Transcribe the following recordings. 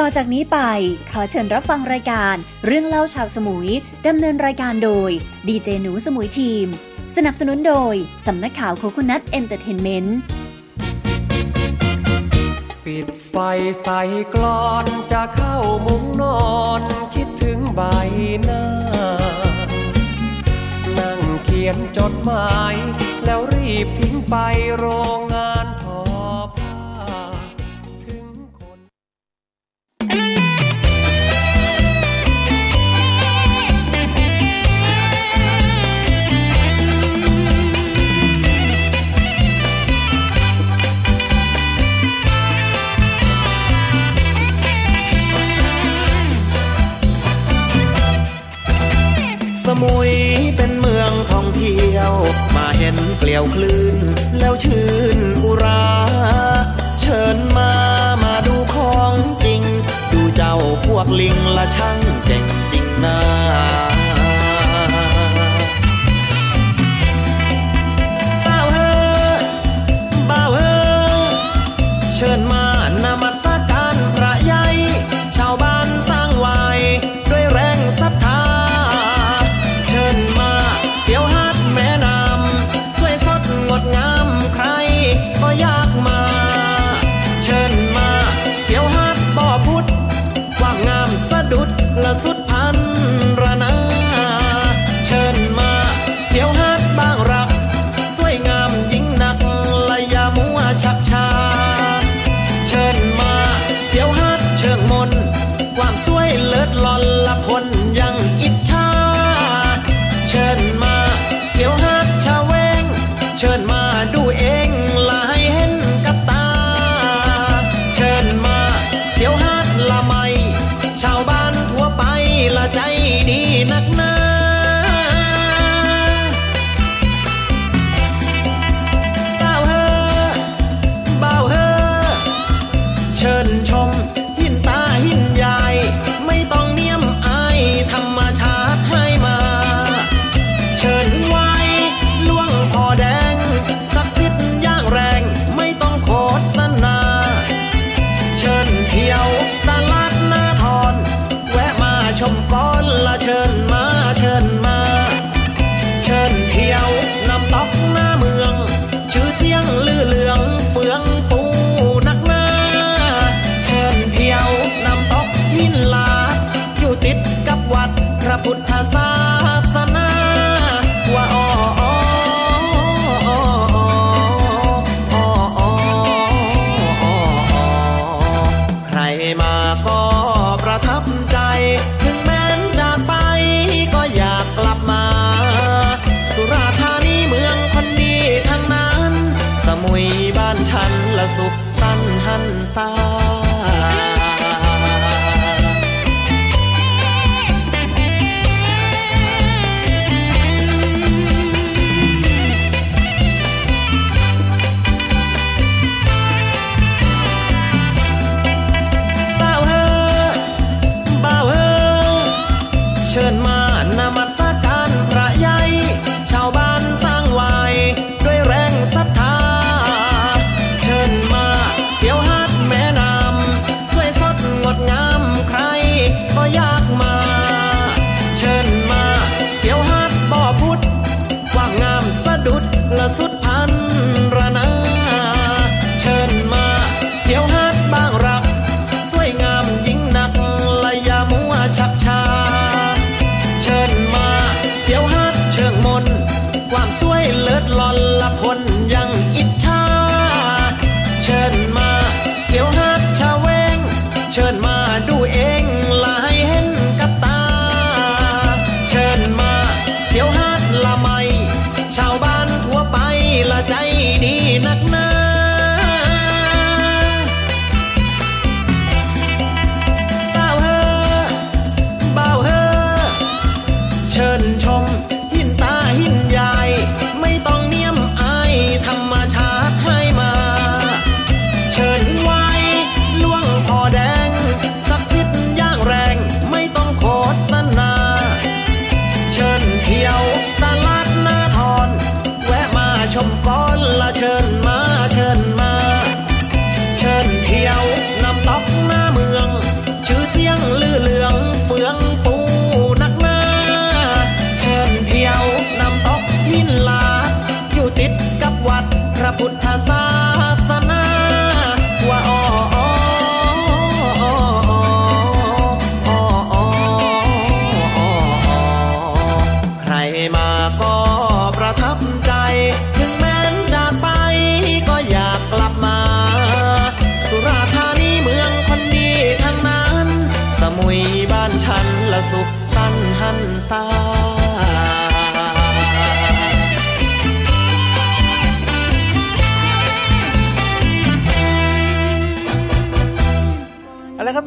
ต่อจากนี้ไปขอเชิญรับฟังรายการ เรื่องเล่าชาวสมุย ดำเนินรายการโดย ดีเจหนูสมุยทีม สนับสนุนโดย สำนักข่าว Coconut Entertainmentปิดไฟใส่กลอนจะเข้ามุ้งนอน คิดถึงใบหน้า นั่งเขียนจดหมาย แล้วรีบทิ้งไปโรง เกลียวคลื่นแล้วชื่นอุรา เชิญมามาดูของจริง ดูเจ้าพวกลิงละช่ง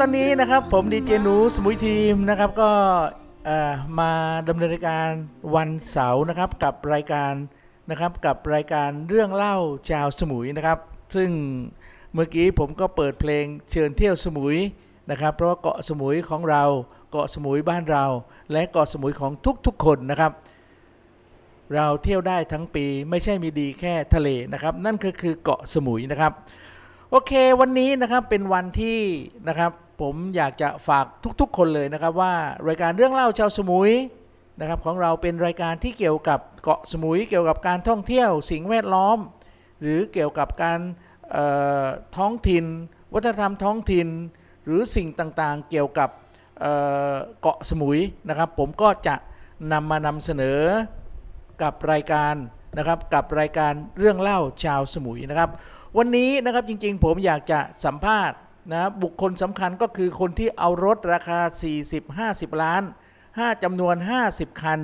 ตอนนี้นะครับผมดีเจหนูสมุยทีมนะครับก็มาดำเนินรายการวันเสาร์นะครับกับรายการนะครับกับรายการเรื่องเล่าชาวสมุยนะครับ ซึ่งเมื่อกี้ผมก็เปิดเพลงเชิญเที่ยวสมุยนะครับ เพราะว่าเกาะสมุยของเราเกาะสมุยบ้านเรา และเกาะสมุยของทุกๆคนนะครับ เราเที่ยวได้ทั้งปีไม่ใช่มีดีแค่ทะเลนะครับ นั่นก็คือเกาะสมุยนะครับ โอเควันนี้นะครับเป็นวันที่นะครับ ผมอยากจะฝากทุกๆ คนเลยนะครับว่ารายการเรื่องเล่าชาวสมุยนะครับของเราเป็นรายการที่เกี่ยวกับเกาะสมุย เกี่ยวกับการท่องเที่ยวสิ่งแวดล้อม หรือเกี่ยวกับการท้องถิ่น วัฒนธรรมท้องถิ่น หรือสิ่งต่างๆ เกี่ยวกับเกาะสมุยนะครับ ผมก็จะนำมานำเสนอกับรายการนะครับกับรายการเรื่องเล่าชาวสมุยนะครับ วันนี้นะครับจริงๆ ผมอยากจะสัมภาษณ์ นะบุคคลสำคัญก็คือคนที่เอารถราคา 40-50 ล้าน 5จำนวน 50 คัน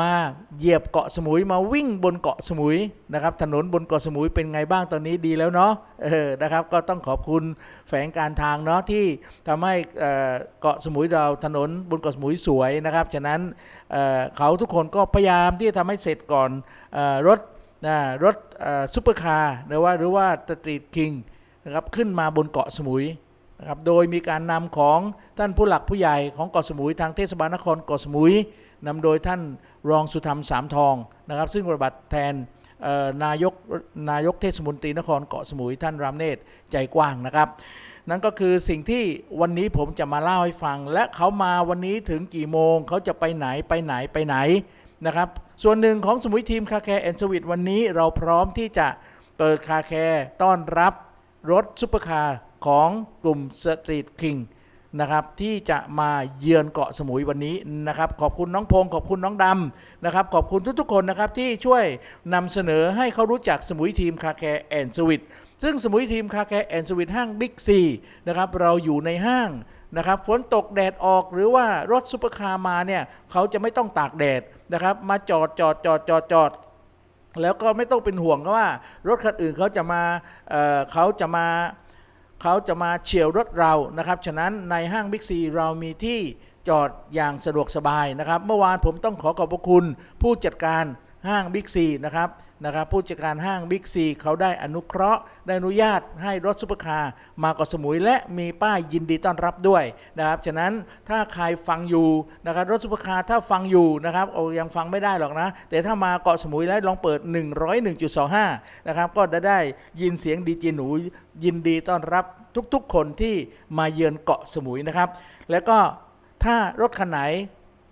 มาเหยียบเกาะสมุยมาวิ่งบนเกาะสมุยนะครับถนนบนเกาะสมุยเป็นไงบ้างตอนนี้ดีแล้วเนาะเออนะครับก็ต้องขอบคุณแฝงการทางเนาะที่ทำให้เกาะสมุยเราถนนบนเกาะสมุยสวยนะครับฉะนั้นเขาทุกคนก็พยายามที่จะทำให้เสร็จก่อนเออรถนะรถซุปเปอร์คาร์หรือว่าหรือว่า Street King นะครับขึ้นมาบนเกาะสมุยนะครับโดยมีการนำของท่านผู้หลักผู้ใหญ่ของเกาะสมุยทางเทศบาลนครเกาะสมุยนำโดยท่านรองสุธรรมสามทองนะครับ ซึ่งปฏิบัติแทนนายกนายกเทศมนตรีนครเกาะสมุยท่านรามเนตรใจกว้างนะครับ นั่นก็คือสิ่งที่วันนี้ผมจะมาเล่าให้ฟัง และเขามาวันนี้ถึงกี่โมง เขาจะไปไหนไปไหนไปไหนนะครับส่วนหนึ่งของสมุยทีม Car Care and Sweet วันนี้เราพร้อมที่จะเปิดคาร์แคร์ต้อนรับ รถซุปเปอร์คาร์ของกลุ่ม Street King นะครับที่จะมาเยือนเกาะสมุยวันนี้นะครับขอบคุณน้องพงศ์ขอบคุณน้องดำนะครับขอบคุณทุกๆคนนะครับที่ช่วยนำเสนอให้เขารู้จักสมุยทีม Car Care and Sweetซึ่งสมุยทีม Car Care and Sweet ห้างบิ๊กซีนะครับเราอยู่ในห้างนะครับฝนตกแดดออกหรือว่ารถซุปเปอร์คาร์มาเนี่ยเขาจะไม่ต้องตากแดดนะครับมาจอดจอดจอดจอดจอด แล้วก็ไม่ต้องเป็นห่วงว่า รถคันอื่นเขาจะมาเขาจะมาเขาจะมาเฉี่ยวรถเรานะครับ ฉะนั้นในห้างบิ๊กซีเรามีที่จอดอย่างสะดวกสบายนะครับ เมื่อวานผมต้องขอขอบพระคุณผู้จัดการ ห้างบิ๊กซีนะครับนะครับผู้จัดการห้างบิ๊กซีเขาได้อนุเคราะห์ ได้อนุญาตให้รถซุปเปอร์คาร์มาเกาะสมุยและมีป้ายยินดีต้อนรับด้วยนะครับฉะนั้นถ้าใครฟังอยู่นะครับรถซุปเปอร์คาร์ถ้าฟังอยู่นะครับโอ้ยังฟังไม่ได้หรอกนะ แต่ถ้ามาเกาะสมุยแล้วลองเปิด 101.25นะครับก็จะได้ยินเสียงดีเจหนูยินดีต้อนรับทุกๆ คนที่มาเยือนเกาะสมุยนะครับ แล้วก็ถ้ารถคันไหน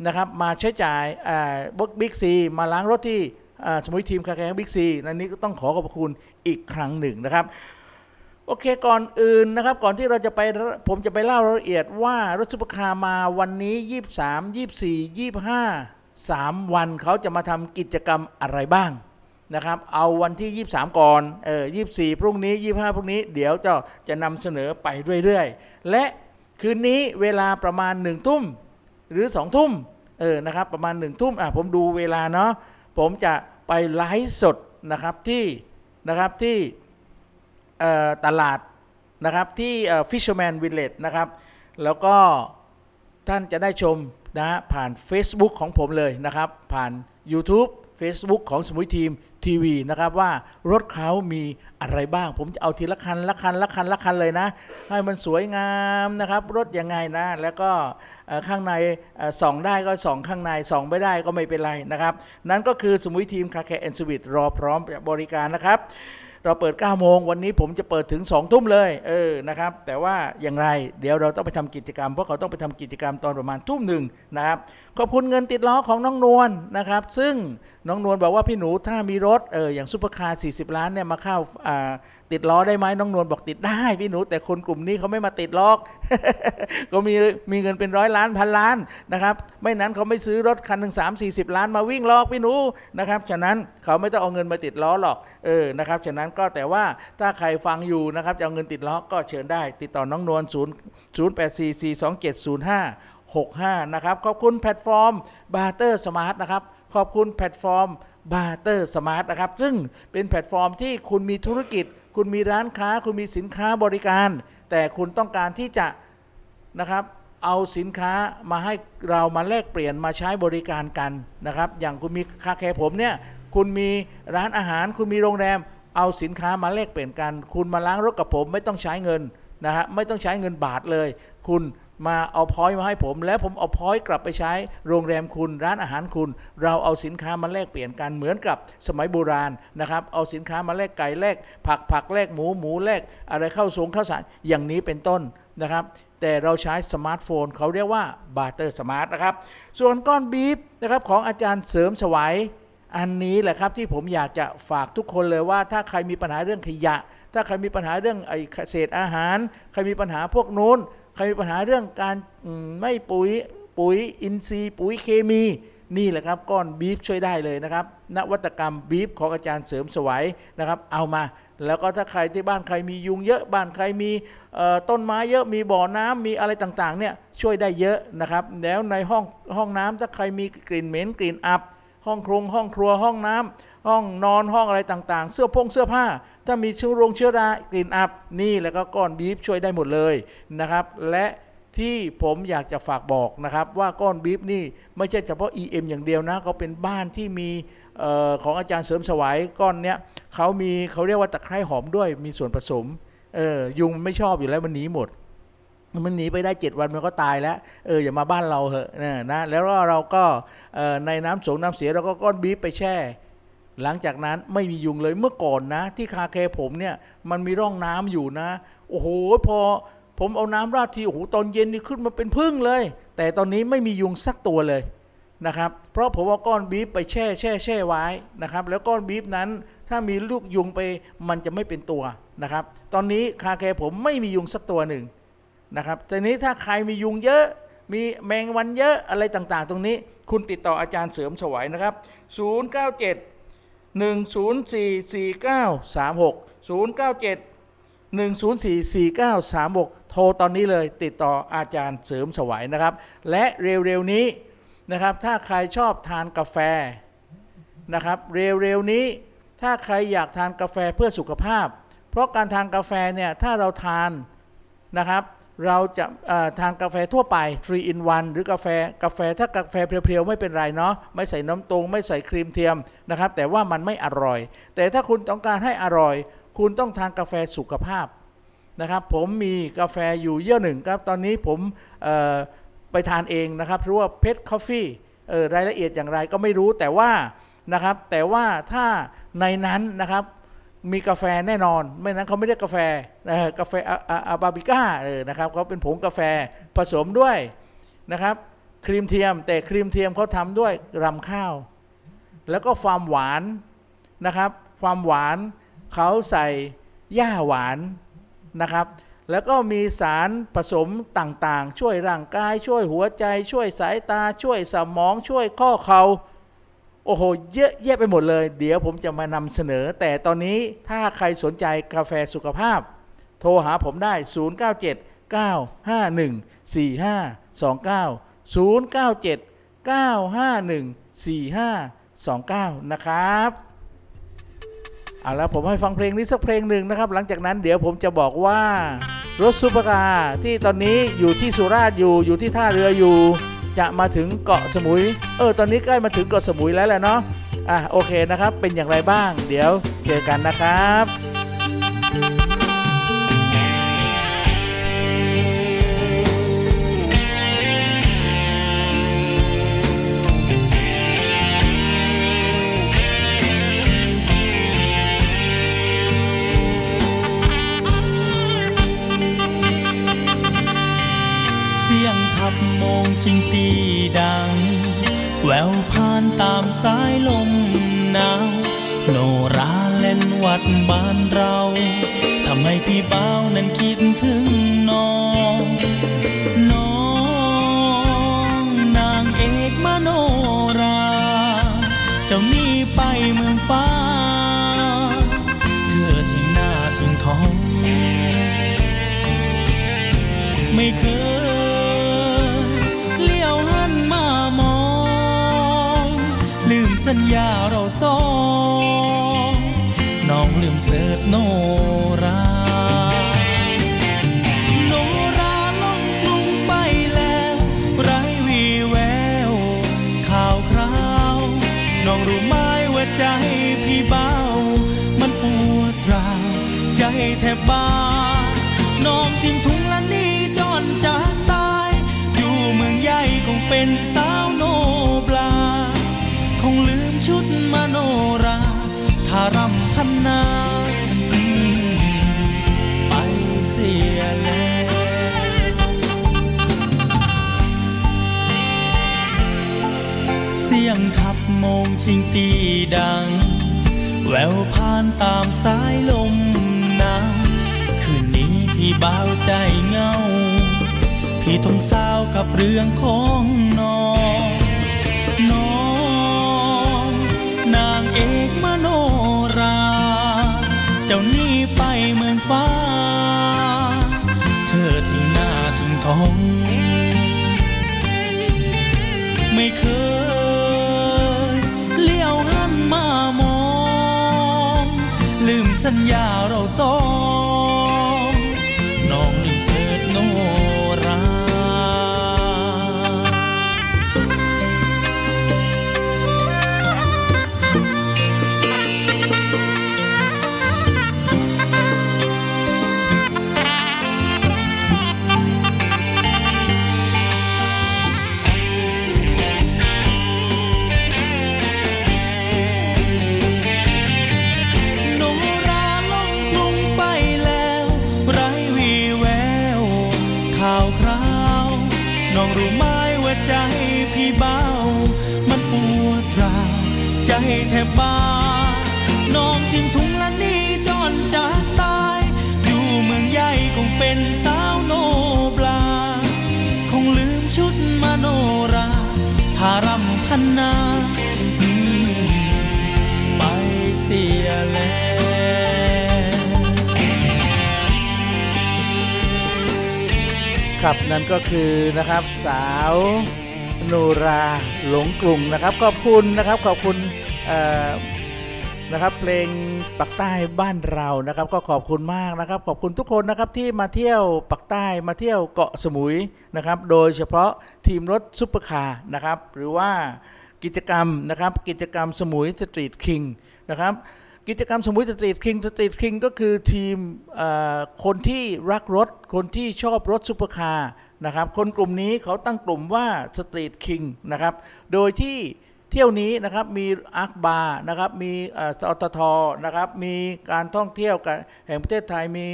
นะครับมาใช้จ่ายบิ๊กซีมาล้างรถที่สมุยทีมคาร์แคร์บิ๊กซีอันนี้ก็ต้องขอขอบคุณอีกครั้งหนึ่งนะครับ โอเคก่อนอื่นนะครับ ก่อนที่เราจะไปผมจะไปเล่ารายละเอียดว่ารถซุปเปอร์คาร์มาวันนี้ 23 24 25 3 วันเขาจะมาทำกิจกรรมอะไรบ้างนะครับเอาวันที่ 23 ก่อนเออ24 พรุ่งนี้ 25 พรุ่งนี้ เดี๋ยวจะจะนำเสนอไปเรื่อยๆ และคืนนี้เวลาประมาณ 1 ทุ่ม หรือ2ทุ่มเออนะครับประมาณ1ทุ่มอะผมดูเวลาเนาะผมจะไปไลฟ์สดนะครับที่นะครับที่ตลาดนะครับที่ Fisherman Village นะครับแล้วก็ท่านจะได้ชมนะฮะผ่าน Facebook ของผมเลยนะครับ ผ่าน YouTube Facebook ของสมุยทีม ทีวีนะครับว่ารถเขามีอะไรบ้าง ผมจะเอาทีละคันละคันละคันละคันเลยนะ ให้มันสวยงามนะครับ รถยังไงนะ แล้วก็ข้างในส่องได้ก็ส่องข้างในส่องไม่ได้ก็ไม่เป็นไรนะครับ นั่นก็คือสมุยทีม Car Care and Sweet รอพร้อมบริการนะครับ เราเปิด9โมงวันนี้ผมจะเปิดถึง2ทุ่มเลยเออนะครับ แต่ว่าอย่างไรเดี๋ยวเราต้องไปทำกิจกรรมเพราะเขาต้องไปทำกิจกรรมตอนประมาณทุ่มหนึ่งนะครับขอบคุณเงินติดล้อของน้องนวลนะครับ ซึ่งน้องนวลบอกว่าพี่หนูถ้ามีรถเอออย่างซุปเปอร์คาร์40 ล้านเนี่ยมาเข้าอ่า ติดล้อได้ไหมน้องนวลบอกติดได้พี่หนู แต่คนกลุ่มนี้เขาไม่มาติดหรอกก็มีมีเงินเป็นร้อยล้านพันล้านนะครับ ไม่งั้นเขาไม่ซื้อรถคันหนึ่งสามสี่สิบล้านมาวิ่งหรอกพี่หนูนะครับฉะนั้นเขาไม่ต้องเอาเงินมาติดล้อหรอกเออนะครับฉะนั้นก็แต่ว่าถ้าใครฟังอยู่นะครับจะเอาเงินติดล้อก็เชิญได้ ติดต่อน้องนวล0 0 8 4 4 2 7 0 5 65 นะครับ ขอบคุณแพลตฟอร์ม Barter Smart นะครับ ขอบคุณแพลตฟอร์ม Barter Smart นะครับ ซึ่งเป็นแพลตฟอร์มที่คุณมีธุรกิจ คุณมีร้านค้า คุณมีสินค้าบริการ แต่คุณต้องการที่จะนะครับเอาสินค้ามาให้เรามาแลกเปลี่ยนมาใช้บริการกันนะครับ อย่างคุณมีคาร์แคร์ผมเนี่ยคุณมีร้านอาหาร คุณมีโรงแรม เอาสินค้ามาแลกเปลี่ยนกัน คุณมาล้างรถกับผมไม่ต้องใช้เงินนะฮะไม่ต้องใช้เงินบาทเลย คุณ มาเอา point มาให้ผม แล้วผมเอา point กลับไปใช้โรงแรมคุณร้านอาหารคุณ เราเอาสินค้ามาแลกเปลี่ยนกันเหมือนกับสมัยโบราณนะครับเอาสินค้ามาแลกไก่แลกผักผักแลกหมูหมูแลกอะไรข้าวสุกข้าวสารอย่างนี้เป็นต้นนะครับ แต่เราใช้สมาร์ทโฟนเขาเรียกว่า Barter Smart นะครับ ส่วนก้อนบีฟนะครับของอาจารย์เสริมสวัยอันนี้แหละครับที่ผมอยากจะฝากทุกคนเลยว่า ถ้าใครมีปัญหาเรื่องขยะ ถ้าใครมีปัญหาเรื่องไอเศษอาหาร ใครมีปัญหาพวกนู้น ใครมีปัญหาเรื่องการไม่ปุ๋ยปุ๋ยอินทรีย์ ปุ๋ยเคมีนี่แหละครับก้อนบีฟช่วยได้เลยนะครับ นวัตกรรมบีฟของอาจารย์เสริมสวัยนะครับ เอามา แล้วก็ถ้าใครที่บ้านใครมียุงเยอะบ้านใครมีต้นไม้เยอะมีบ่อน้ำมีอะไรต่างๆเนี่ยช่วยได้เยอะนะครับ แล้วในห้องห้องน้ำถ้าใครมีกลิ่นเหม็นกลิ่นอับ ห้องครงห้องครัวห้องน้ำ ห้องนอนห้องอะไรต่างๆ เสื้อพงเสื้อผ้า ถ้ามีเชื้อโรงเชื้อรากลิ่นอับนี่แล้วก็ก้อนบีฟช่วยได้หมดเลยนะครับ และที่ผมอยากจะฝากบอกนะครับว่าก้อนบีฟนี่ไม่ใช่เฉพาะ EM อย่างเดียวนะก็เป็นบ้านที่มีออของอาจารย์เสริมสวายก้อนเนี้ยเขามีเขาเรียกว่าตะไคร้หอมด้วยมีส่วนผสมเออยุงไม่ชอบอยู่แล้วมันหนีหมด มันหนีไปได้ 7 วันมันก็ตายแล้วเอออย่ามาบ้านเราเหอะเออนะแล้วเราก็ในน้ำสงน้ำเสียเราก็ก้อนบีฟไปแช่ หลังจากนั้นไม่มียุงเลยเมื่อก่อนนะ ที่คาแคร์ผมเนี่ยมันมีร่องน้ำอยู่นะ โอ้โหพอผมเอาน้ำราดทีโอ้โหตอนเย็นนี่ขึ้นมาเป็นพึ่งเลย แต่ตอนนี้ไม่มียุงสักตัวเลยนะครับ เพราะผมเอาก้อนบีฟไปแช่แช่แช่ไว้นะครับ แล้วก้อนบีฟนั้นถ้ามีลูกยุงไปมันจะไม่เป็นตัวนะครับ ตอนนี้คาแคร์ผมไม่มียุงสักตัวหนึ่งนะครับทีนี้ถ้าใครมียุงเยอะ มีแมงวันเยอะอะไรต่างๆ ตรงนี้ คุณติดต่ออาจารย์เสริมสวัยนะครับ 097 104 4936 097 104 4936 โทรตอนนี้เลยติดต่ออาจารย์เสริมสวัยนะครับ และเร็วๆนี้นะครับ ถ้าใครชอบทานกาแฟนะครับ เร็วๆนี้ถ้าใครอยากทานกาแฟเพื่อสุขภาพ เพราะการทานกาแฟเนี่ยถ้าเราทานนะครับ เราจะทานกาแฟทั่วไป 3 in 1 หรือกาแฟกาแฟถ้ากาแฟเพียวๆ ไม่เป็นไรเนาะไม่ใส่น้ำตาลไม่ใส่ครีมเทียมนะครับ แต่ว่ามันไม่อร่อย แต่ถ้าคุณต้องการให้อร่อย คุณต้องทานกาแฟสุขภาพนะครับ ผมมีกาแฟอยู่ยี่ห้อหนึ่งครับ ตอนนี้ผมไปทานเองนะครับเพราะว่าเพชร Coffee รายละเอียดอย่างไรก็ไม่รู้แต่ว่านะครับ แต่ว่าถ้าในนั้นนะครับ มีกาแฟแน่นอน ไม่นั้นเขาไม่เรียกกาแฟนะกาแฟอาอาอาราบิก้าเออนะครับเขาเป็นผงกาแฟผสมด้วยนะครับ ครีมเทียม แต่ครีมเทียมเขาทำด้วยรำข้าว แล้วก็ความหวานนะครับ ความหวานเขาใส่หญ้าหวานนะครับ แล้วก็มีสารผสมต่างๆ ช่วยร่างกายช่วยหัวใจ ช่วยสายตาช่วยสมองช่วยข้อเข่า โอ้โห เยอะแยะไปหมดเลย เดี๋ยวผมจะมานำเสนอ แต่ตอนนี้ถ้าใครสนใจกาแฟสุขภาพ โทรหาผมได้ 097 951 4529 097 951 4529 นะครับเอาละผมให้ฟังเพลงนี้สักเพลงหนึ่งนะครับ หลังจากนั้นเดี๋ยวผมจะบอกว่ารถซุปเปอร์คาร์ที่ตอนนี้อยู่ที่สุราษฎร์อยู่อยู่ที่ท่าเรืออยู่ จะมาถึงเกาะสมุย เออ ตอนนี้ใกล้มาถึงเกาะสมุยแล้วแหละเนาะ อะ โอเคนะครับ เป็นอย่างไรบ้าง เดี๋ยวเจอกันนะครับ บโมงชิงตีดัง แววผ่านตามสายลมหนาวโนราเล่นวัดบ้านเราทำให้พี่เบ้านั้นคิดถึงน้องน้องนางเอกมโนรา เจ้านี่ไปเมืองฟ้า สองน้องลืมเสิร์ชโนราโนราล่องลุงไปแล้วไรวีแววข่าวคราวน้องรู้ไหมว่าใจพี่เบามันปวดร้าวใจแทบบ้าน้องทิ้งทุงละนี่จอนจะตาย อยู่เมืองใหญ่คงเป็นสาารำนาไปเสียแล้วเสียงทับโมงชิงตีดัง แววผ่านตามสายลมหนาวคืนนี้พี่เบาใจเงา พี่ต้องเศร้ากับเรื่องของ ทอง ไม่เคยเลี้ยวหันมามอง ลืมสัญญาเราสอง น้องลืมเสิร์ชโนราโน โนราทารำพันนาไปเสียแล้วครับนั่นก็คือนะครับสาวโนราหลงกรุงนะครับขอบคุณนะครับขอบคุณ นะครับเพลงปักใต้บ้านเรานะครับก็ขอบคุณมากนะครับ ขอบคุณทุกคนนะครับที่มาเที่ยวปักษ์ใต้มาเที่ยวเกาะสมุยนะครับ โดยเฉพาะทีมรถซุปเปอร์คาร์นะครับ หรือว่ากิจกรรมนะครับ กิจกรรมสมุย Street King นะครับ กิจกรรมสมุย Street King Street King ก็คือทีมเอ่อคนที่รักรถ คนที่ชอบรถซุปเปอร์คาร์นะครับ คนกลุ่มนี้เขาตั้งกลุ่มว่า Street King นะครับ โดยที่ เที่ยวนี้นะครับมี ARKbar นะครับมีสอตทนะครับมีการท่องเที่ยวกับแห่งประเทศไทยมี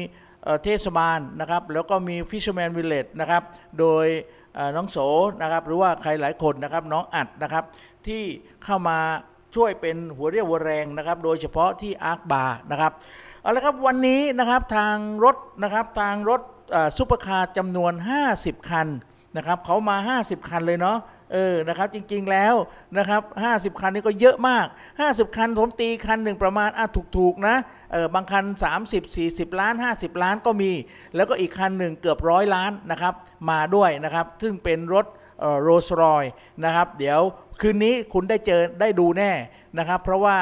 เทศบาลนะครับแล้วก็มี Fisherman Village นะครับโดยน้องโสนะครับหรือว่าใครหลายคนนะครับน้องอัดนะครับที่เข้ามาช่วยเป็นหัวเรี่ยวหัวแรงนะครับโดยเฉพาะที่ ARKbar นะครับเอาละครับวันนี้นะครับทางรถนะครับทางรถซุปเปอร์คาร์จำนวน 50 คันนะครับเขามา 50 คันเลยเนาะ เออนะครับจริง ๆแล้วนะครับ50 คันนี่ก็เยอะมาก 50 คันผมตีคันหนึ่งประมาณอะถูกๆนะเออบางคัน 30 40 ล้าน 50 ล้านก็มี แล้วก็อีกคันหนึ่งเกือบร้อยล้านนะครับมาด้วยนะครับ ซึ่งเป็นรถโรสรอยนะครับ เดี๋ยวคืนนี้คุณได้เจอได้ดูแน่นะครับ เพราะว่า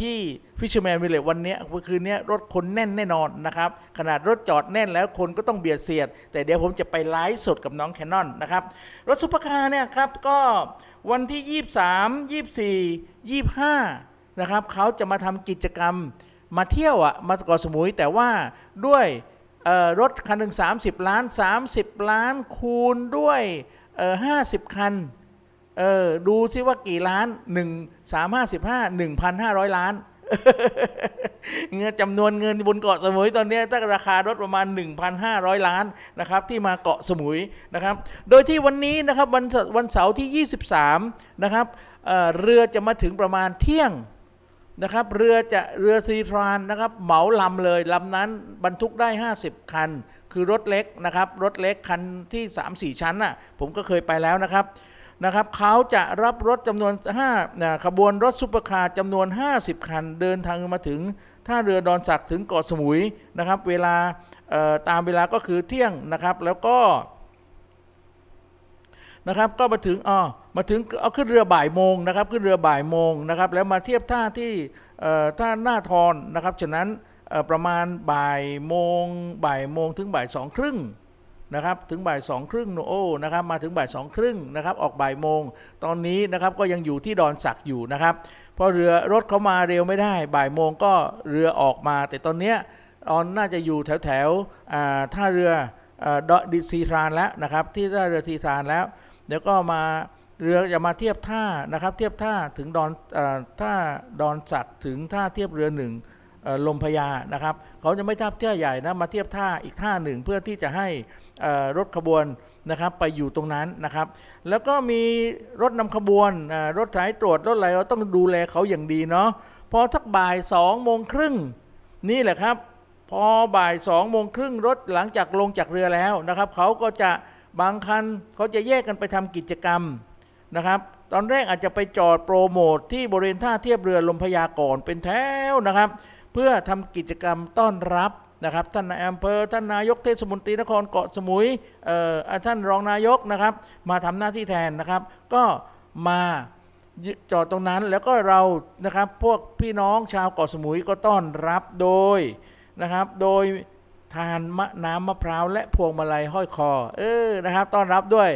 ที่ Fisherman Village วันนี้คืนนี้รถคนแน่นแน่นอนนะครับ ขนาดรถจอดแน่นแล้วคนก็ต้องเบียดเสียด แต่เดี๋ยวผมจะไปไลฟ์สดกับน้องแคนนอนนะครับ รถซุปเปอร์คาร์เนี่ยครับ ก็วันที่ 23 24 25 นะครับเขาจะมาทำกิจกรรมมาเที่ยวอะมาเกาะสมุยแต่ว่าด้วยรถคันหนึ่ง30 ล้าน 30 ล้านคูณด้วย 50 คัน เออดูซิว่ากี่ล้าน1 3 55 1,500ล้านเงินจำนวนเงินบนเกาะสมุยตอนนี้ตั้งราคารถประมาณ 1,500 ล้านนะครับที่มาเกาะสมุยนะครับ โดยที่วันนี้นะครับวันวันเสาร์ที่ 23 นะครับเรือจะมาถึงประมาณเที่ยงนะครับ เรือจะเรือ Seatran นะครับเหมาลำเลยลำนั้นบรรทุกได้ 50 คัน คือรถเล็กนะครับรถเล็กคันที่ 3-4 ชั้นน่ะผมก็เคยไปแล้วนะครับ นะครับเขาจะรับรถจำนวน5นะขบวนรถซุปเปอร์คาร์จำนวน 50 คัน เดินทางมาถึงท่าเรือดอนสักถึงเกาะสมุยนะครับ เวลาตามเวลาก็คือเที่ยงนะครับ แล้วก็นะครับก็มาถึงอ๋อมาถึงเอาขึ้นเรือบ่ายโมงนะครับขึ้นเรือบ่ายโมงนะครับแล้วมาเทียบท่าที่ท่าหน้าทอนนะครับฉะนั้นประมาณบ่ายโมงบ่ายโมงถึงบ่ายสองครึ่ง นะครับถึงบ่ายสองครึ่งโนโอนะครับมาถึงบ่ายสองครึ่งนะครับออกบ่ายโมง ตอนนี้นะครับก็ยังอยู่ที่ดอนสักอยู่นะครับเพราะเรือรถเขามาเร็วไม่ได้ บ่ายโมงก็เรือออกมา แต่ตอนเนี้ยออนน่าจะอยู่แถวแถวท่าเรือดอดิซีทรานแล้วนะครับที่ท่าเรือซีทรานแล้ว เดี๋ยวก็มาเรือจะมาเทียบท่านะครับเทียบท่าถึงดอนท่าดอนสักถึงท่าเทียบเรือหนึ่งลมพญานะครับเขาจะไม่ทับเที่ยใหญ่นะมาเทียบท่าอีกท่าหนึ่งเพื่อที่จะให้ รถขบวนนะครับไปอยู่ตรงนั้นนะครับ แล้วก็มีรถนำขบวนรถสายตรวจรถอะไรเราต้องดูแลเขาอย่างดีเนาะพอทักบ่ายสองโมงครึ่งนี่แหละครับ พอบ่ายสองโมงครึ่งรถหลังจากลงจากเรือแล้วนะครับเขาก็จะบางคันเขาจะแยกกันไปทำกิจกรรมนะครับ ตอนแรกอาจจะไปจอดโปรโมทที่บริเวณท่าเทียบเรือลมพยาก่อนเป็นแถวนะครับ เพื่อทำกิจกรรมต้อนรับ นะครับท่านนายอำเภอท่านนายกเทศมนตรีนครเกาะสมุยเอ่อท่านรองนายกนะครับ มาทำหน้าที่แทนนะครับ ก็มาจอดตรงนั้นแล้วก็เรานะครับพวกพี่น้องชาวเกาะสมุยก็ต้อนรับโดยนะครับโดยทานมะน้ำมะพร้าวและพวงมาลัยห้อยคอเออนะครับต้อนรับด้วย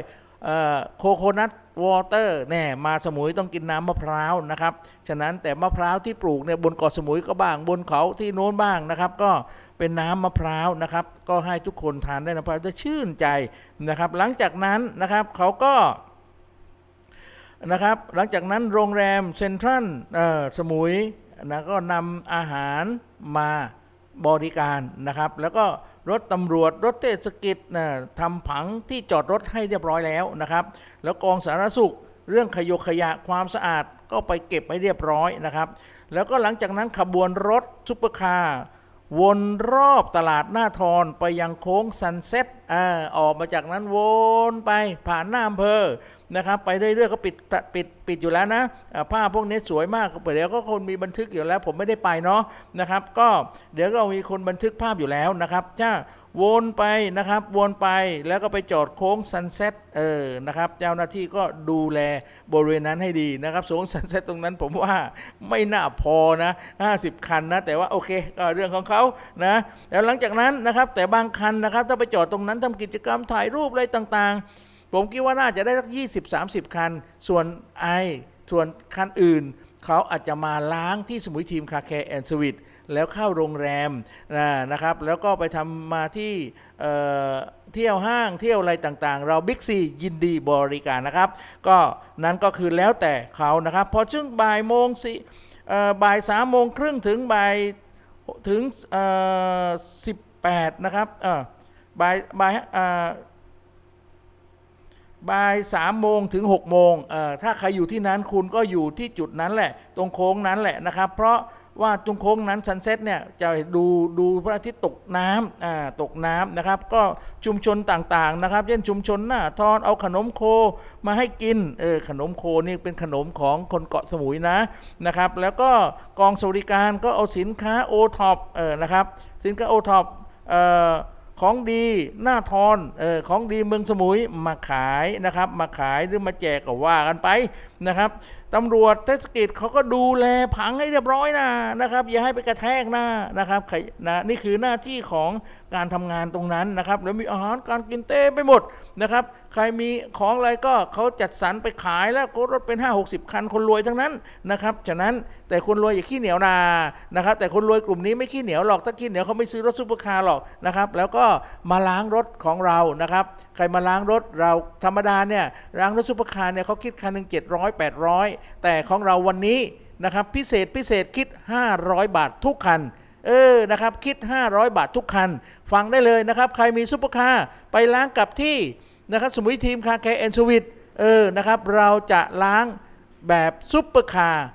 โคโคนัท วอเตอร์แน่มาสมุยต้องกินน้ำมะพร้าวนะครับ ฉะนั้นแต่มะพร้าวที่ปลูกเนี่ยบนเกาะสมุยก็บ้างบนเขาที่โน้นบ้างนะครับ ก็เป็นน้ำมะพร้าวนะครับ ก็ให้ทุกคนทานได้นะพร้าวจะชื่นใจนะครับ หลังจากนั้นนะครับเขาก็นะครับ หลังจากนั้นโรงแรมเซ็นทรัลสมุยนะก็นำอาหารมา บริการนะครับ แล้วก็รถตำรวจรถเทศกิจนะทำผังที่จอดรถให้เรียบร้อยแล้วนะครับ แล้วกองสาธารณสุข เรื่องขยกขยะความสะอาดก็ไปเก็บให้เรียบร้อยนะครับ แล้วก็หลังจากนั้นขบวนรถซุปเปอร์คาร์วนรอบตลาดหน้าทอนไปยังโค้ง Sunset อ่าออกมาจากนั้นวนไปผ่านหน้าอำเภอ นะครับไปเรื่อยๆก็ปิดปิดปิดอยู่แล้วนะอ่าภาพพวกนี้สวยมากเดี๋ยวก็คนมีบันทึกอยู่แล้ว ผมไม่ได้ไปเนาะนะครับ ก็เดี๋ยวก็มีคนบันทึกภาพอยู่แล้วนะครับถ้าวนไปนะครับวนไปแล้วก็ไปจอดโค้ง Sunset เออนะครับเจ้าหน้าที่ก็ดูแลบริเวณนั้นให้ดีนะครับโค้ง Sunset ตรงนั้นผมว่าไม่น่าพอนะ50 คันนะ แต่ว่าโอเคก็เรื่องของเขานะแล้วหลังจากนั้นนะครับแต่บางคันนะครับถ้าไปจอดตรงนั้นทำกิจกรรมถ่ายรูปอะไรต่างๆ ผมคิดว่าน่าจะได้สัก20-30 คัน ส่วนไอส่วนคันอื่น เขาอาจจะมาล้างที่สมุย Team Car Care and Suite แล้วเข้าโรงแรมนะนะครับ แล้วก็ไปทำมาที่เที่ยวห้างเที่ยวอะไรต่างๆ เราบิ๊กซียินดีบริการนะครับ ก็นั้นก็คือแล้วแต่เขานะครับ พอช่วงบ่ายโมงสี่บ่ายสามโมงครึ่งถึงบ่ายถึงสิบแปดนะครับบ่ายบ่าย บ่ายสามโมงถึง6 โมงเออถ้าใครอยู่ที่นั้นคุณก็อยู่ที่จุดนั้นแหละ ตรงโค้งนั้นแหละนะครับ เพราะว่าตรงโค้งนั้น Sunset เนี่ยจะดูดูพระอาทิตย์ตกน้ำอ่าตกน้ำนะครับ ก็ชุมชนต่างๆนะครับเช่นชุมชนหน้าทอนเอาขนมโคมาให้กินเออขนมโคนี่เป็นขนมของคนเกาะสมุยนะนะครับ แล้วก็กองสวัสดิการก็เอาสินค้าโอท็อปเออนะครับสินค้าโอท็อปเอ่อ ของดีหน้าทอนเออของดีเมืองสมุยมาขายนะครับ มาขายหรือมาแจกก็ว่ากันไป นะครับตำรวจเทศกิจเขาก็ดูแลผังให้เรียบร้อยนะนะครับ อย่าให้ไปกระแทกหน้านะครับนะนี่คือหน้าที่ของการทำงานตรงนั้นนะครับแล้วมีอาหารการกินเต็มไปหมดนะครับ ใครมีของอะไรก็เขาจัดสรรไปขายแล้วก็รถเป็น 5 60 คันคนรวยทั้งนั้นนะครับฉะนั้นแต่คนรวยอย่าขี้เหนียวนานะครับ แต่คนรวยกลุ่มนี้ไม่ขี้เหนียวหรอกถ้าขี้เหนียวเขาไม่ซื้อรถซุปเปอร์คาร์หรอกนะครับ แล้วก็มาล้างรถของเรานะครับ ใครมาล้างรถเราธรรมดาเนี่ยล้างรถซุปเปอร์คาร์เนี่ยเขาคิดคันหนึ่ง700 800 แต่ของเราวันนี้นะครับพิเศษพิเศษคิด 500 บาททุกคัน เออนะครับคิด 500 บาททุกคัน ฟังได้เลยนะครับ ใครมีซุปเปอร์คาร์ไปล้างกับที่นะครับสมุย Team Car Care and Suite เออนะครับเราจะล้างแบบซุปเปอร์คาร์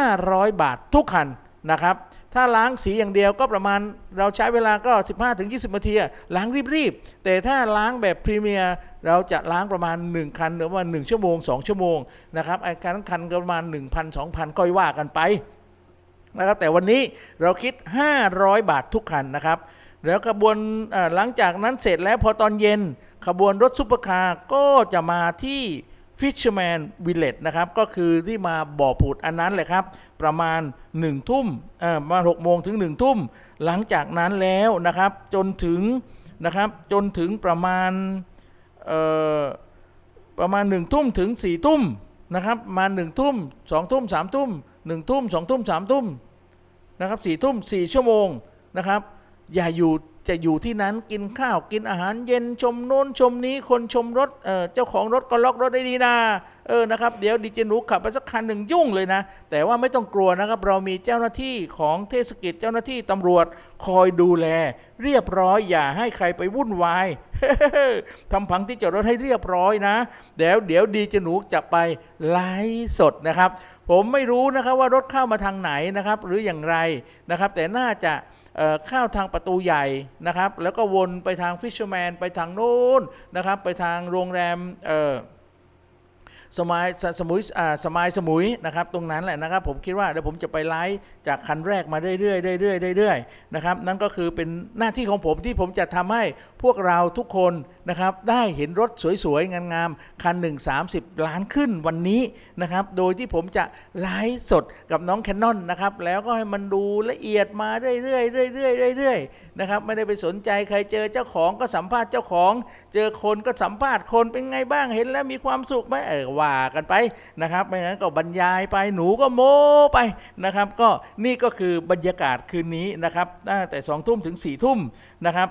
500 บาททุกคันนะครับ ถ้าล้างสีอย่างเดียวก็ประมาณเราใช้เวลาก็ 15-20นาทีล้างรีบๆ แต่ถ้าล้างแบบพรีเมียมเราจะล้างประมาณ 1 คันหรือว่า 1 ชั่วโมง 2 ชั่วโมงนะครับไอ้คันคันก็ประมาณ 1,000 2,000ก็ว่ากันไปนะครับแต่วันนี้เราคิด 500 บาททุกคันนะครับ แล้วขบวนหลังจากนั้นเสร็จแล้วพอตอนเย็นขบวนรถซุปเปอร์คาร์ก็จะมาที่ Fisherman Village นะครับ ก็คือที่มาบ่อผุดอันนั้นแหละครับ ประมาณ1ทุ่มเอ่มประมาณ6โมงถึง1ทุ่มหลังจากนั้นแล้วนะครับ จนถึงนะครับจนถึงประมาณประมาณ1นึ่ทุ่มถึง4ี่ทุ่มนะครับมา1นึ่ทุ่มสองทุ่มสามทุ่มหนึ่งทุ่มสองทุ่มสามทุ่มนะครับสี่ทุ่มสี่ชั่วโมงนะครับ อย่าอยู่ จะอยู่ที่นั้นกินข้าวกินอาหารเย็นชมโน้นชมนี้คนชมรถเเจ้าของรถก็ล็อกรถได้ดีนะเออนะครับเดี๋ยวดีเจหนูขับไปสักคันหนึ่งยุ่งเลยนะ แต่ว่าไม่ต้องกลัวนะครับ เรามีเจ้าหน้าที่ของเทศกิจเจ้าหน้าที่ตำรวจคอยดูแล เรียบร้อยอย่าให้ใครไปวุ่นวายทำพังที่จอดรถให้เรียบร้อยนะเดี๋ยวเดี๋ยวดีเจหนูจะไปไลฟ์สดนะครับ ผมไม่รู้นะครับว่ารถเข้ามาทางไหนนะครับ หรืออย่างไรนะครับ แต่น่าจะ เข้าทางประตูใหญ่นะครับ แล้วก็วนไปทางฟิชเชอร์แมนไปทางโน้นนะครับ ไปทางโรงแรม สมัยสมุยสมัยสมุยนะครับตรงนั้นแหละนะครับผมคิดว่าเดี๋ยวผมจะไปไลฟ์จากคันแรกมาเรื่อยๆเรื่อยๆเรื่อยๆนะครับนั่นก็คือเป็นหน้าที่ของผมที่ผมจะทำให้พวกเราทุกคนนะครับได้เห็นรถสวยๆ งามๆคันหนึ่ง30ล้านขึ้นวันนี้นะครับโดยที่ผมจะไลฟ์สดกับน้องแคนนอนนะครับแล้วก็ให้มันดูละเอียดมาเรื่อยๆเรื่อยๆเรื่อยๆนะครับไม่ได้ไปสนใจใครเจอเจ้าของก็สัมภาษณ์เจ้าของ เจอคนก็สัมภาษณ์คนเป็นไงบ้างเห็นแล้วมีความสุขไหมเออว่ากันไปนะครับไม่งั้นก็บรรยายไปหนูก็โม้ไปนะครับ ก็นี่ก็คือบรรยากาศคืนนี้นะครับตั้งแต่สองทุ่มถึง4ี่ทุ่มนะครับ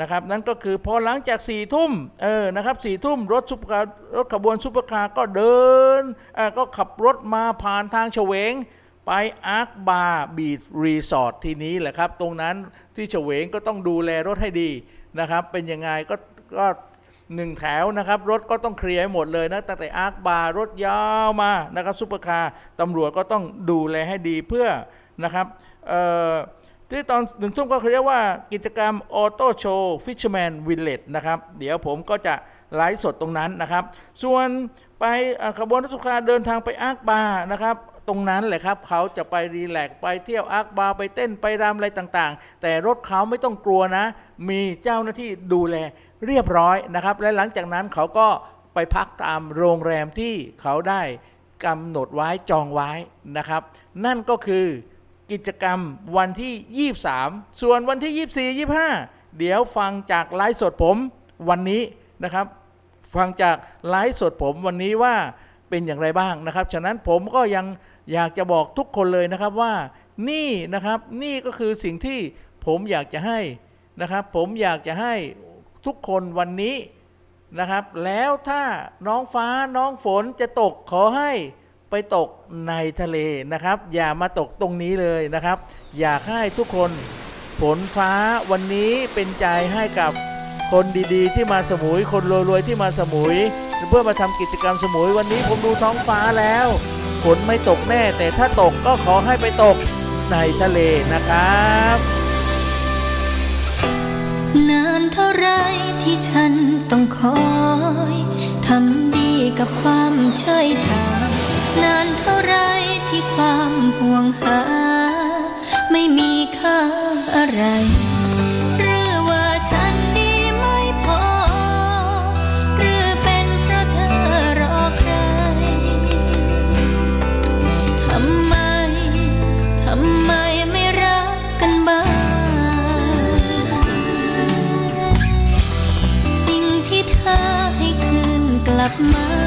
นะครับนั่นก็คือพอหลังจากสี่ทุ่มเออนะครับสี่ทุ่มรถซุปเปอร์รถขบวนซุปเปอร์คาร์ก็เดินอ่าก็ขับรถมาผ่านทางเฉวง ไป Ark Bar Beach Resort ที่นี้แหละครับ ตรงนั้นที่เฉวงก็ต้องดูแลรถให้ดีนะครับ เป็นยังไงก็ก็ หนึ่งแถวนะครับ รถก็ต้องเคลียร์หมดเลยนะตั้งแต่ Ark Bar รถยาวมานะครับซุปเปอร์คาร์ตำรวจก็ต้องดูแลให้ดีเพื่อนะครับที่ตอนหนึ่งทุ่มก็เรียกว่ากิจกรรม auto show Fisherman Village นะครับ เดี๋ยวผมก็จะไลฟ์สดตรงนั้นนะครับ ส่วนไปขบวนรถซุปเปอร์คาร์เดินทางไป Ark Bar นะครับตรงนั้นแหละครับเขาจะไปรีแลกไปเที่ยวอาร์คบาร์ไปเต้นไปรำอะไรต่างๆ แต่รถเขาไม่ต้องกลัวนะ มีเจ้าหน้าที่ดูแล เรียบร้อยนะครับ และหลังจากนั้นเขาก็ไปพักตามโรงแรมที่เขาได้กำหนดไว้จองไว้นะครับ นั่นก็คือกิจกรรมวันที่ 23 ส่วนวันที่ 24 25 เดี๋ยวฟังจากไลฟ์สดผมวันนี้นะครับ ฟังจากไลฟ์สดผมวันนี้ว่าเป็นอย่างไรบ้างนะครับ ฉะนั้นผมก็ยังอยากจะบอกทุกคนเลยนะครับว่านี่นะครับนี่ก็คือสิ่งที่ผมอยากจะให้นะครับ ผมอยากจะให้ ทุกคนวันนี้นะครับ แล้วถ้าน้องฟ้าน้องฝนจะตกขอให้ไปตกในทะเลนะครับ อย่ามาตกตรงนี้เลยนะครับ อยากให้ทุกคนฝนฟ้าวันนี้เป็นใจให้กับคนดีๆ ที่มาสมุย คนรวยๆที่มาสมุย เพื่อมาทำกิจกรรมสมุยวันนี้ผมดูท้องฟ้าแล้วฝนไม่ตกแน่ แต่ถ้าตกก็ขอให้ไปตกในทะเลนะครับ นานเท่าไรที่ฉันต้องคอยทำดีกับความเฉยชานานเท่าไรที่ความห่วงหา ไม่มีค่าอะไร ลับมา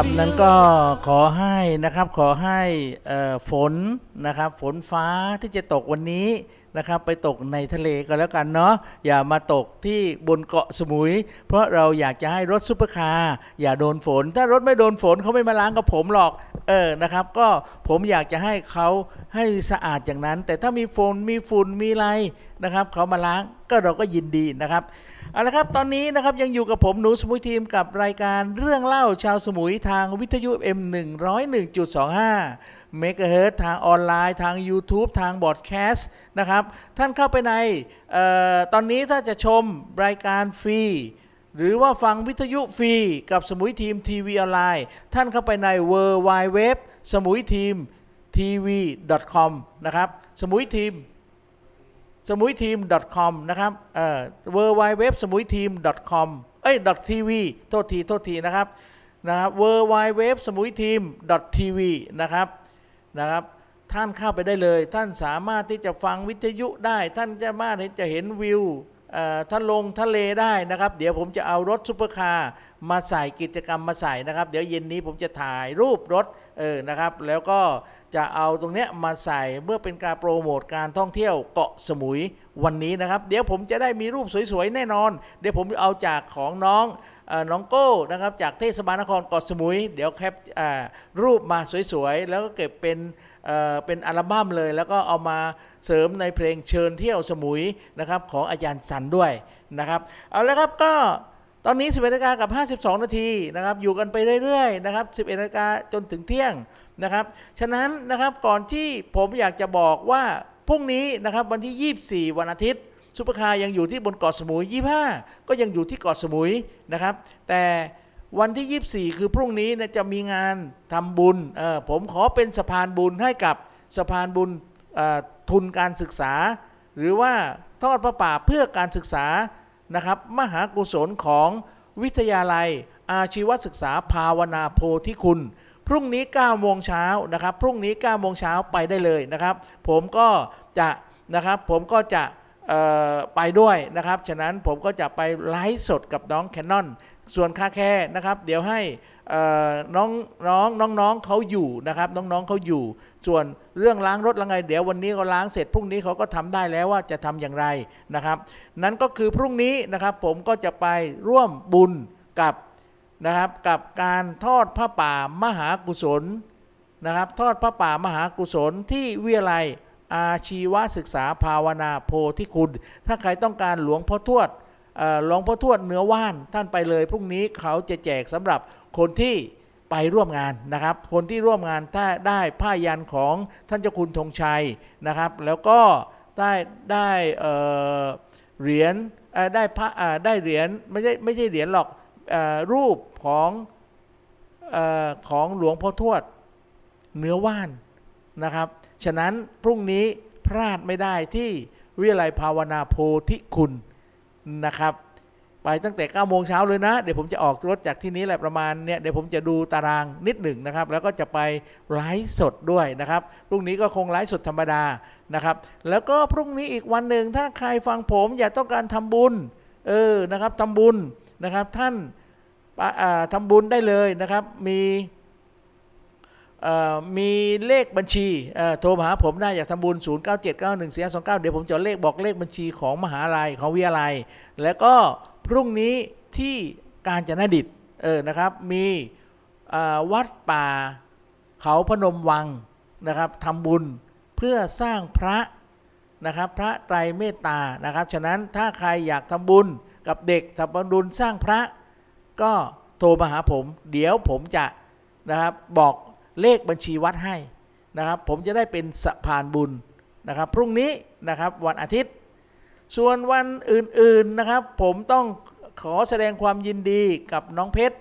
ครับนั้นก็ขอให้นะครับขอให้อ่อฝนนะครับฝนฟ้าที่จะตกวันนี้นะครับไปตกในทะเลก็แล้วกันเนาะอย่ามาตกที่บนเกาะสมุย เพราะเราอยากจะให้รถซุปเปอร์คาร์อย่าโดนฝน ถ้ารถไม่โดนฝนเขาไม่มาล้างกับผมหรอกเออนะครับ ก็ผมอยากจะให้เขาให้สะอาดอย่างนั้น แต่ถ้ามีฝนมีฝุ่นมีอะไรนะครับเขามาล้างก็เราก็ยินดีนะครับ เอาละครับตอนนี้นะครับยังอยู่กับผมหนูสมุยทีมกับรายการเรื่องเล่าชาวสมุยทางวิทยุ M 101.25เมกะเฮิรตทางออนไลน์ทาง YouTube ทางบอดแคสต์นะครับ ท่านเข้าไปในออตอนนี้ถ้าจะชมรายการฟรีหรือว่าฟังวิทยุฟรีกับสมุยทีมทีวีออนไลน์ ท่านเข้าไปใน w w w สมุยทีมทีวี .com นะครับSamui Team Samui Team .com นะครับเอ่อ w w w Samui Team .com เอ้ย .tv โทษทีโทษทีนะครับนะครับ w w w Samui Team .tv นะครับนะครับ ท่านเข้าไปได้เลย ท่านสามารถที่จะฟังวิทยุได้ ท่านจะมาเห็นจะเห็นวิว เอ่อท่าลงทะเลได้นะครับ เดี๋ยวผมจะเอารถซุปเปอร์คาร์มาใส่กิจกรรมมาใส่นะครับ เดี๋ยวเย็นนี้ผมจะถ่ายรูปรถเออนะครับ แล้วก็จะเอาตรงเนี้ยมาใส่เมื่อเป็นการโปรโมทการท่องเที่ยวเกาะสมุยวันนี้นะครับ เดี๋ยวผมจะได้มีรูปสวยๆแน่นอน เดี๋ยวผมจะเอาจากของน้องน้องโก้นะครับจากเทศบาลนครเกาะสมุย เดี๋ยวแคปรูปมาสวยๆแล้วก็เก็บเป็น เอ่อเป็นอัลบั้มเลยแล้วก็เอามาเสริมในเพลงเชิญเที่ยวสมุยนะครับของอาจารย์สันด้วยนะครับเอาละครับก็ตอนนี้ 11นาฬิกากับ 52 นาทีนะครับอยู่กันไปเรื่อยๆนะครับ 11นาฬิกาจนถึงเที่ยงนะครับฉะนั้นนะครับก่อนที่ผมอยากจะบอกว่าพรุ่งนี้นะครับวันที่ 24 วันอาทิตย์ซุปเปอร์คาร์ยังอยู่ที่บนเกาะสมุย 25 ก็ยังอยู่ที่เกาะสมุยนะครับแต่ วันที่ 24 คือพรุ่งนี้เนี่ยจะมีงานทำบุญเออผมขอเป็นสะพานบุญให้กับสะพานบุญทุนการศึกษา หรือว่าทอดพระป่าเพื่อการศึกษานะครับมหากุศลของวิทยาลัย อาชีวศึกษาภาวนาโพธิคุณ พรุ่งนี้9โมงเช้านะครับ พรุ่งนี้9โมงเช้าไปได้เลยนะครับ ผมก็จะนะครับผมก็จะไปด้วยนะครับ ฉะนั้นผมก็จะไปไลฟ์สดกับน้องแคนนอน ส่วนค่าแค่นะครับ เดี๋ยวให้น้องน้องน้องน้องเขาอยู่นะครับน้องๆเขาอยู่ ส่วนเรื่องล้างรถละไง เดี๋ยววันนี้เขาล้างเสร็จพรุ่งนี้เขาก็ทำได้แล้วว่าจะทำอย่างไรนะครับ นั้นก็คือพรุ่งนี้นะครับผมก็จะไปร่วมบุญกับนะครับกับการทอดผ้าป่ามหากุศลนะครับทอดผ้าป่ามหากุศลที่วิทยาลัยอาชีวศึกษาภาวนาโพธิคุณ ถ้าใครต้องการหลวงพ่อทวด หลวงพ่อทวดเนื้อว่านท่านไปเลย พรุ่งนี้เขาจะแจกสำหรับคนที่ไปร่วมงานนะครับ คนที่ร่วมงานถ้าได้ผ้ายันของท่านเจ้าคุณธงชัยนะครับ แล้วก็ได้ได้เหรียญได้พระได้เหรียญไม่ใช่ไม่ใช่เหรียญหรอกอรูปของอของหลวงพ่อทวดเนื้อว่านนะครับ ฉะนั้นพรุ่งนี้พลาดไม่ได้ที่วิทยาลัยภาวนาโพธิคุณ นะครับ ไปตั้งแต่9โมงเช้าเลยนะ เดี๋ยวผมจะออกรถจากที่นี้แหละประมาณเนี่ยเดี๋ยวผมจะดูตารางนิดหนึ่งนะครับ แล้วก็จะไปไลฟ์สดด้วยนะครับพรุ่งนี้ก็คงไลฟ์สดธรรมดานะครับ แล้วก็พรุ่งนี้อีกวันหนึ่งถ้าใครฟังผมอยากต้องการทำบุญเออนะครับทำบุญนะครับท่านปะอ่าทำบุญได้เลยนะครับ มี มีเลขบัญชีโทรมาหาผมได้อยากทำบุญ 0 9 7 9 1 4 2 9 เดี๋ยวผมจะเลขบอกเลขบัญชีของมหาลัยของวิทยาลัย แล้วก็พรุ่งนี้ที่การจนดิตเออนะครับมีวัดป่าเขาพนมวังนะครับทำบุญเพื่อสร้างพระนะครับพระไตรเมตตานะครับฉะนั้นถ้าใครอยากทำบุญกับเด็กทำบุญสร้างพระ ก็โทรมาหาผม เดี๋ยวผมจะนะครับบอก เลขบัญชีวัดให้นะครับ ผมจะได้เป็นสะพานบุญนะครับ พรุ่งนี้นะครับวันอาทิตย์ ส่วนวันอื่นๆนะครับ ผมต้องขอแสดงความยินดีกับน้องเพชร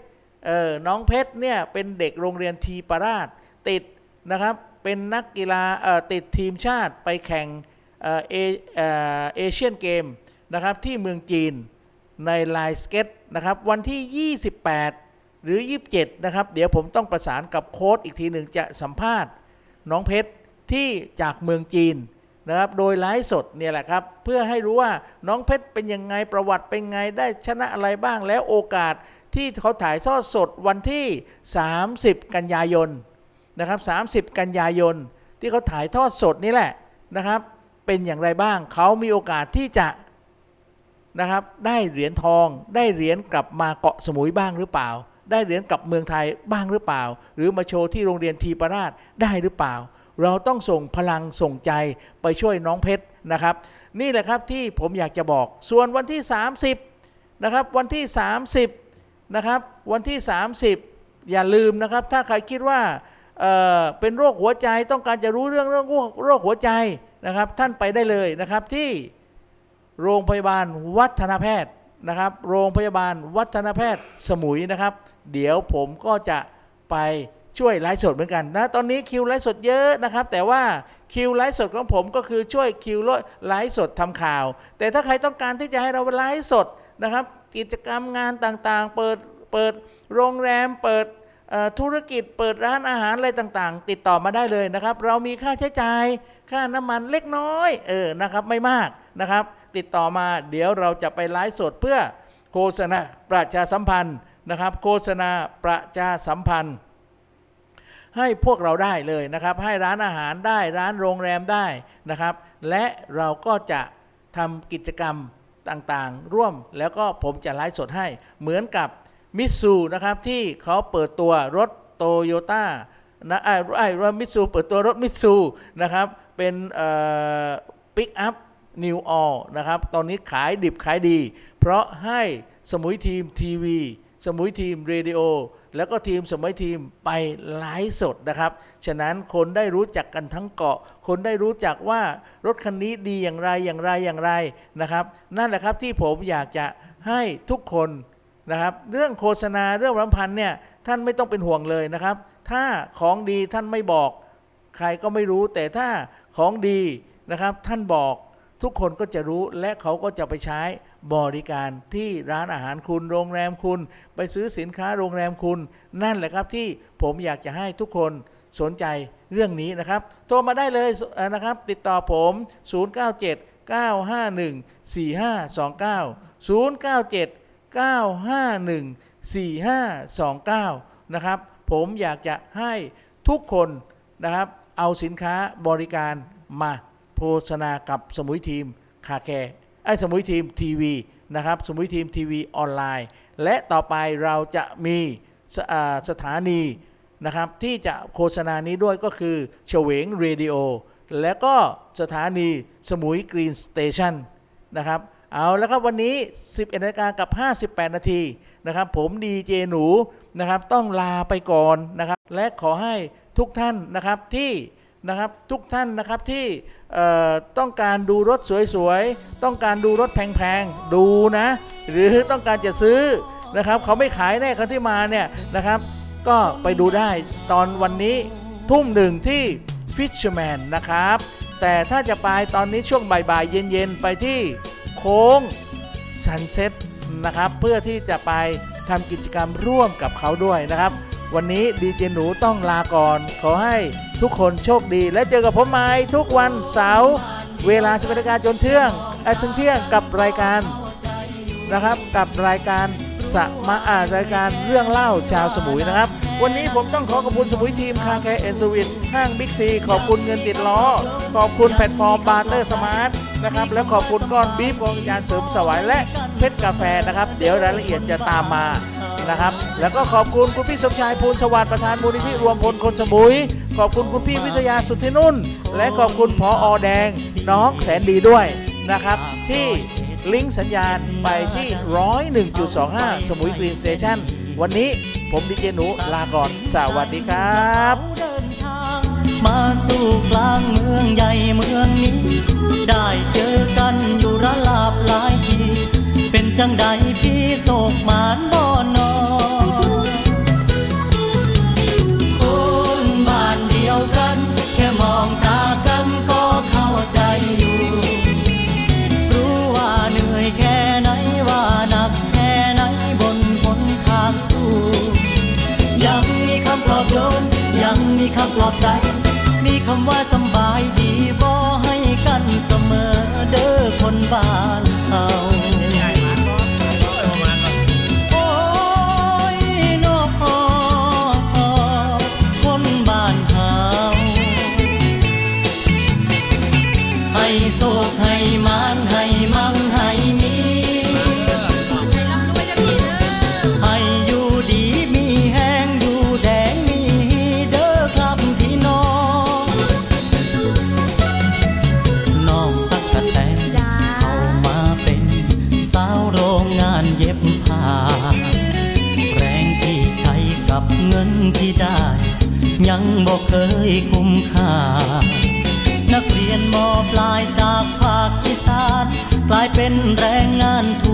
เออน้องเพชรเนี่ยเป็นเด็กโรงเรียนทีปราชติดนะครับเป็นนักกีฬาเอ่อติดทีมชาติไปแข่งเออเอเอ่อเอเชียนเกมนะครับที่เมืองจีนในลายสเก็ตนะครับวันที่ 28 หรือ 27 นะครับ เดี๋ยวผมต้องประสานกับโค้ดอีกทีหนึ่งจะสัมภาษณ์น้องเพชรที่จากเมืองจีนนะครับโดยไลฟ์สดเนี่ยแหละครับ เพื่อให้รู้ว่าน้องเพชรเป็นยังไงประวัติเป็นไงได้ชนะอะไรบ้างแล้วโอกาสที่เขาถ่ายทอดสดวันที่ 30 กันยายนนะครับ30 กันยายน ที่เขาถ่ายทอดสดนี่แหละนะครับ เป็นอย่างไรบ้างเขามีโอกาสที่จะนะครับ ได้เหรียญทองได้เหรียญกลับมาเกาะสมุยบ้างหรือเปล่า ได้เหรียญกลับเมืองไทยบ้างหรือเปล่า หรือมาโชว์ที่โรงเรียนทีปราชได้หรือเปล่า เราต้องส่งพลังส่งใจไปช่วยน้องเพชรนะครับ นี่แหละครับที่ผมอยากจะบอกส่วนวันที่ 30นะครับวันที่ 30นะครับวันที่ 30 อย่าลืมนะครับ ถ้าใครคิดว่าเเป็นโรคหัวใจต้องการจะรู้เรื่องเรื่องโรคหัวใจนะครับ ท่านไปได้เลยนะครับที่โรงพยาบาลวัฒนแพทย์ นะครับ โรงพยาบาลวัฒนแพทย์สมุยนะครับ เดี๋ยวผมก็จะไปช่วยไลฟ์สดเหมือนกันนะ ตอนนี้คิวไลฟ์สดเยอะนะครับ แต่ว่าคิวไลฟ์สดของผมก็คือช่วยคิวไลฟ์สดทำข่าว แต่ถ้าใครต้องการที่จะให้เราไลฟ์สดนะครับ กิจกรรมงานต่างๆ เปิดเปิดโรงแรม เปิดธุรกิจ เปิดร้านอาหารอะไรต่างๆ ติดต่อมาได้เลยนะครับ เรามีค่าใช้จ่ายค่าน้ำมันเล็กน้อยเออนะครับไม่มากนะครับ ติดต่อมาเดี๋ยวเราจะไปไลฟ์สดเพื่อโฆษณาประชาสัมพันธ์นะครับ โฆษณาประชาสัมพันธ์ ให้พวกเราได้เลยนะครับ ให้ร้านอาหารได้ร้านโรงแรมได้นะครับ และเราก็จะทำกิจกรรมต่างๆ ร่วมแล้วก็ผมจะไลฟ์สดให้เหมือนกับมิตซูนะครับที่เขาเปิดตัวรถโตโยต้านะไอ้ไอ้รถมิตซูเปิดตัวรถมิตซูนะครับเป็นปิกอัพ new all นะครับ ตอนนี้ขายดิบขายดี เพราะให้ Samui Team TV Samui Team Radio แล้วก็ทีม Samui Team ไปไลฟ์สดนะครับ ฉะนั้นคนได้รู้จักกันทั้งเกาะ คนได้รู้จักว่ารถคันนี้ดีอย่างไรอย่างไรอย่างไรนะครับ นั่นแหละครับที่ผมอยากจะให้ทุกคนนะครับ เรื่องโฆษณาเรื่องรำพันเนี่ยท่านไม่ต้องเป็นห่วงเลยนะครับ ถ้าของดีท่านไม่บอก ใครก็ไม่รู้แต่ถ้าของดีนะครับท่านบอก ทุกคนก็จะรู้และเขาก็จะไปใช้บริการที่ร้านอาหารคุณโรงแรมคุณ ไปซื้อสินค้าโรงแรมคุณ นั่นแหละครับที่ผมอยากจะให้ทุกคนสนใจเรื่องนี้นะครับ โทรมาได้เลยนะครับ ติดต่อผม 097 951 4529 097 951 4529 นะครับ ผมอยากจะให้ทุกคนนะครับ เอาสินค้าบริการมา โฆษณากับสมุยทีมคาแคร์ไอ้สมุยทีมทีวีนะครับสมุยทีมทีวีออนไลน์ และต่อไปเราจะมีสสถานีนะครับที่จะโฆษณานี้ด้วยก็คือเฉวงเรดิโอและก็สถานีสมุย Green Station นะครับเอาแล้วครับวันนี้ 11นาฬิกากับ 58 นาทีนะครับผมดีเจหนูนะครับต้องลาไปก่อนนะครับและขอให้ทุกท่านนะครับที่ นะครับทุกท่านนะครับที่ต้องการดูรถสวยๆ ต้องการดูรถแพงๆ ดูนะ หรือต้องการจะซื้อนะครับเขาไม่ขายแน่คนที่มาเนี่ยนะครับ ก็ไปดูได้ตอนวันนี้ทุ่มหนึ่งที่ Fisherman นะครับ แต่ถ้าจะไปตอนนี้ช่วงบ่ายๆ เย็นๆ ไปที่โค้งซันเซ็ตนะครับ เพื่อที่จะไปทำกิจกรรมร่วมกับเขาด้วยนะครับ วันนี้ดีเจหนูต้องลาก่อน ขอให้ทุกคนโชคดี และเจอกับผมใหม่ทุกวันเสาร์เวลาสิบนาฬิกาจนเที่ยงเอ่อถึงเที่ยงกับรายการนะครับกับรายการสมาอารายการเรื่องเล่าชาวสมุยนะครับ วันนี้ผมต้องขอขอบคุณสมุยทีมคาแคเอ็นสวินห้างบิ๊กซีขอบคุณเงินติดล้อ ขอบคุณแพลตฟอร์มบาร์เตอร์สมาร์ทนะครับแล้วขอบคุณก้อนบีฟของยานเสริมสวายและเพชรกาแฟนะครับ เดี๋ยวรายละเอียดจะตามมา นะครับ แล้วก็ขอบคุณคุณพี่สมชายภูลสวัสดิ์ประธานมูลนิธิรวมพลคนสมุย ขอบคุณคุณพี่วิทยาสุทธินุ่น และขอบคุณพออแดง น้องแสนดีด้วยนะครับ ที่ลิงก์สัญญาณไปที่ 101.25 สมุย Green Station วันนี้ผมดีเจหนูลาก่อน สวัสดีครับมาสู่กลางเมืองใหญ่เมืองนี้ ได้เจอกันอยู่ระลาบหลาย เป็นจังใดพี่โศกมานบ่นอคนบ้านเดียวกัน แค่มองตากันก็เข้าใจอยู่ รู้ว่าเหนื่อยแค่ไหนว่าหนักแค่ไหนบนหนทางสู้ ยังมีคำปลอบโยนยังมีคำปลอบใจ มีคำว่า มอปลายจากภาคอีสาน กลายเป็นแรงงานท